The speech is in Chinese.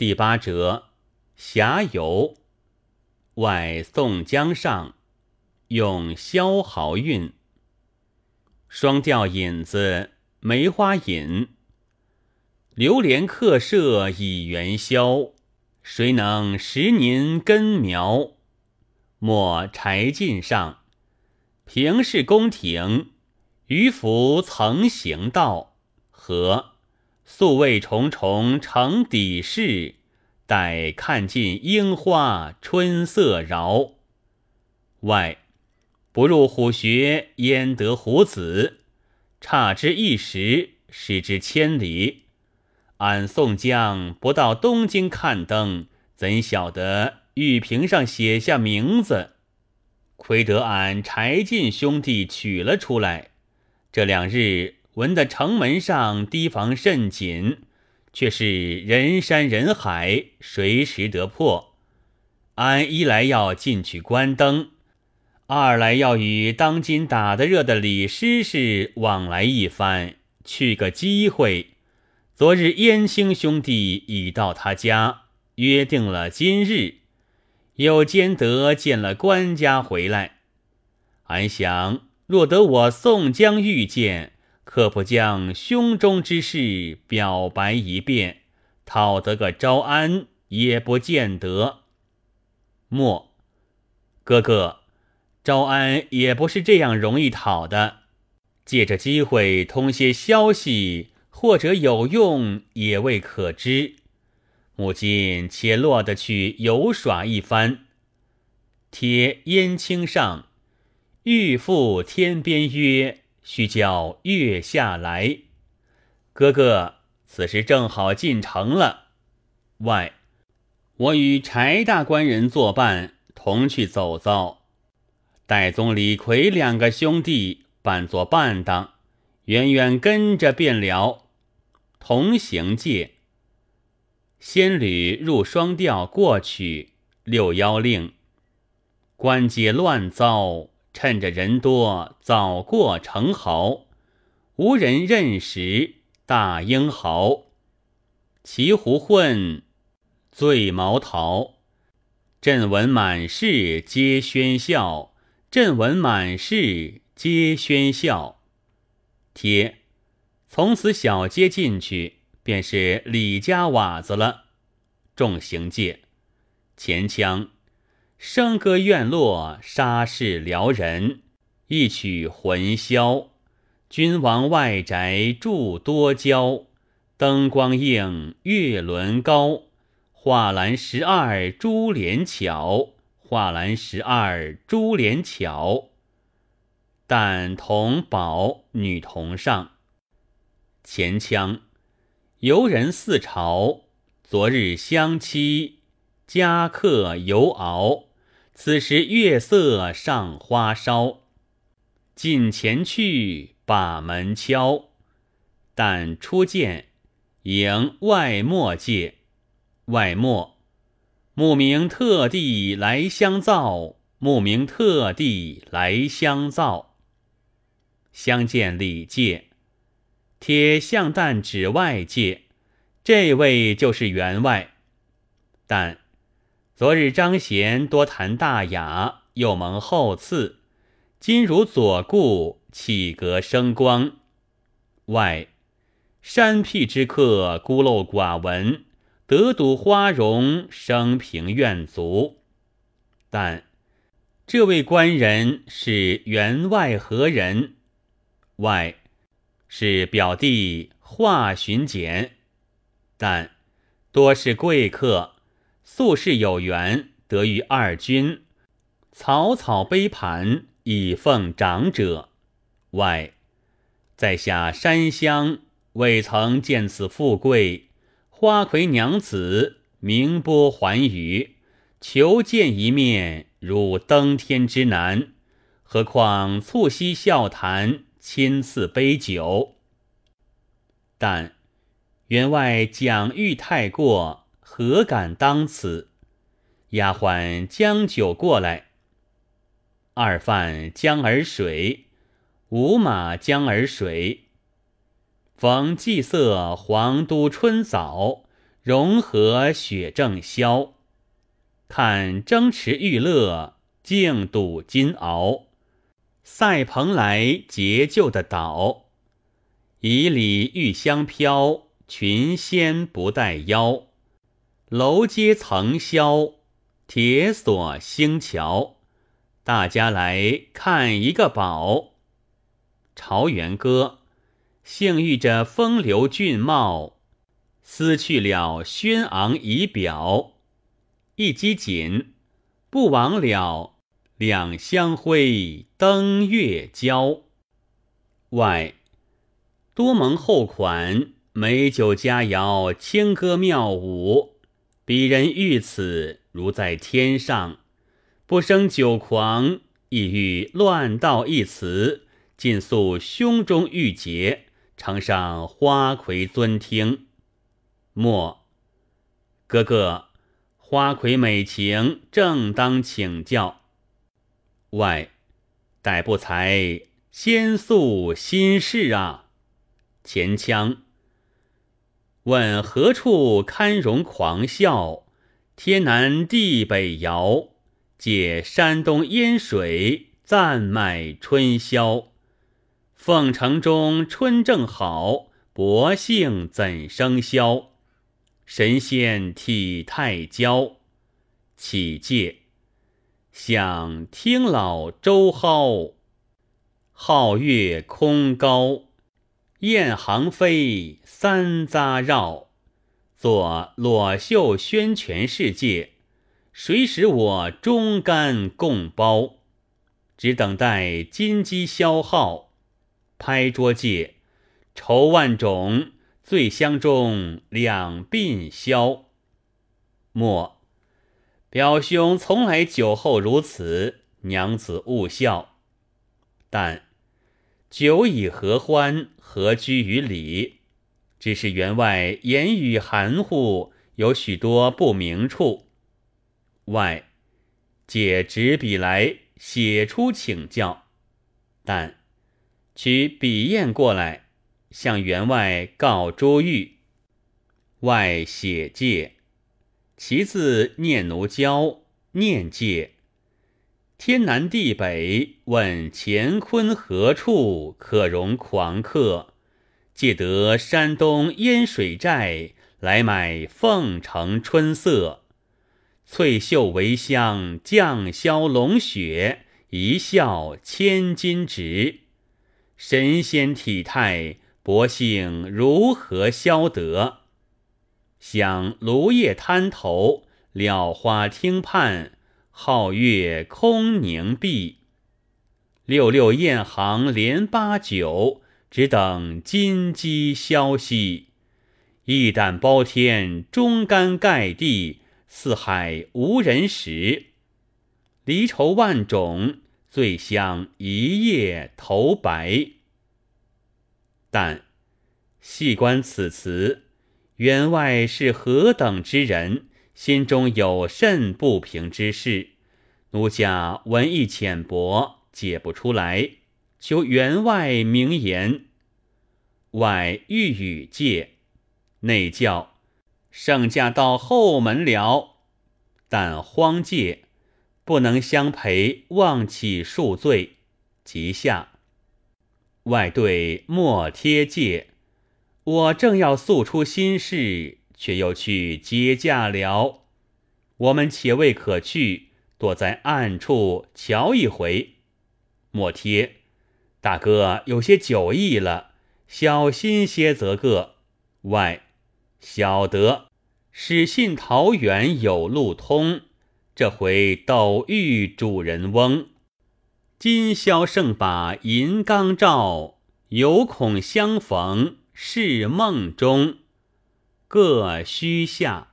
第八折，侠游。外宋江上，用萧豪韵。双调引子，梅花引。流连客舍已元宵，谁能识您根苗？莫柴进上，平氏宫廷，渔夫曾行道。和素未重重成底事。待看尽樱花春色饶。外不入虎穴焉得虎子？差之一时，失之千里。俺宋江不到东京看灯，怎晓得玉瓶上写下名字？亏得俺柴进兄弟取了出来。这两日闻得城门上提防甚紧。却是人山人海，谁识得破？俺一来要进去观灯，二来要与当今打得热的李师师往来一番，去个机会。昨日燕青兄弟已到他家，约定了今日，又兼得见了官家回来。俺想，若得我宋江遇见。可不将胸中之事表白一遍，讨得个招安也不见得。莫，哥哥，招安也不是这样容易讨的。借着机会通些消息，或者有用，也未可知。母亲且落得去游耍一番。贴燕青上，欲赴天边约。须叫月下来，哥哥，此时正好进城了。外，我与柴大官人作伴，同去走走。戴宗、李逵两个兄弟扮作伴当，远远跟着便了。同行界，仙侣入双调过去，六幺令，关街乱糟。趁着人多，早过城壕，无人认识大英豪。骑胡混，醉毛桃。朕闻满室皆喧笑，朕闻满室皆喧笑。贴，从此小街进去，便是李家瓦子了。众行介，前腔。笙歌院落，沙市撩人，一曲魂箫。君王外宅住多娇，灯光映，月轮高。画栏十二珠帘巧，画栏十二珠帘巧。但同宝女同上，前腔。游人四朝，昨日相期，佳客犹熬。此时月色上花梢，近前去把门敲。但初见迎外莫界，外莫慕名特地来相造，慕名特地来相造。相见礼介，贴相旦指外界，这位就是员外，但。昨日张贤多谈大雅，又蒙厚赐，今如左顾，气格生光。外山僻之客，孤陋寡闻，得睹花容，生平愿足。但这位官人是员外何人？外是表弟华巡检，但多是贵客。素世有缘，得遇二君，草草杯盘以奉长者。外在下山乡，未曾见此富贵。花魁娘子名波寰宇，求见一面如登天之难。何况促膝笑谈，亲赐杯酒。但员外讲誉太过。何敢当此？丫鬟将酒过来。二饭江儿水，五马江儿水。逢霁色黄都春早，融合雪正消。看争持玉乐，竞赌金鳌。赛蓬莱结就的岛，以礼玉香飘，群仙不带腰。楼阶层霄，铁锁星桥。大家来看一个宝，《朝元歌》。幸遇着风流俊貌，撕去了轩昂仪表。一击锦，不枉了两相辉登月交。外多蒙厚款，美酒佳肴，清歌妙舞。彼人遇此，如在天上。不生酒狂，亦欲乱道一词，尽诉胸中郁结，呈上花魁尊听。莫，哥哥，花魁美情，正当请教。外，待不才，先诉心事啊。前腔，问何处堪容狂笑？天南地北遥。借山东烟水暂卖春宵，凤城中春正好，薄幸怎生消？神仙体态娇，起借想听老周蒿，皓月空高，雁行飞三匝绕，作裸袖宣全世界。谁使我忠肝共包？只等待金鸡消耗，拍桌界，愁万种，醉香中两鬓消。莫，表兄从来酒后如此，娘子勿笑。但久以合欢，何居于礼？只是员外言语含糊，有许多不明处。外，借纸笔来写出请教，但取笔砚过来，向员外告朱玉。外写借，其字念奴娇，念借。天南地北问乾坤何处可容狂客？借得山东烟水寨来买凤城春色。翠袖为香，绛绡龙雪，一笑千金值。神仙体态，薄幸如何消得？想芦叶滩头，蓼花汀畔，皓月空凝碧。六六雁行连八九，只等金鸡消息。一胆包天，忠肝盖地。四海无人识，离愁万种，醉香一夜头白。但细观此词，员外是何等之人？心中有甚不平之事？奴家文艺浅薄，解不出来，求员外明言。外欲语戒，内教。圣驾到后门了，但荒界不能相陪，望起恕罪。即下外对莫贴戒，我正要诉出心事，却又去接驾了。我们且未可去，躲在暗处瞧一回。莫贴，大哥有些酒意了，小心些则个。外。晓得，始信桃园有路通。这回斗玉主人翁，今宵胜把银缸照，犹恐相逢是梦中。各须下。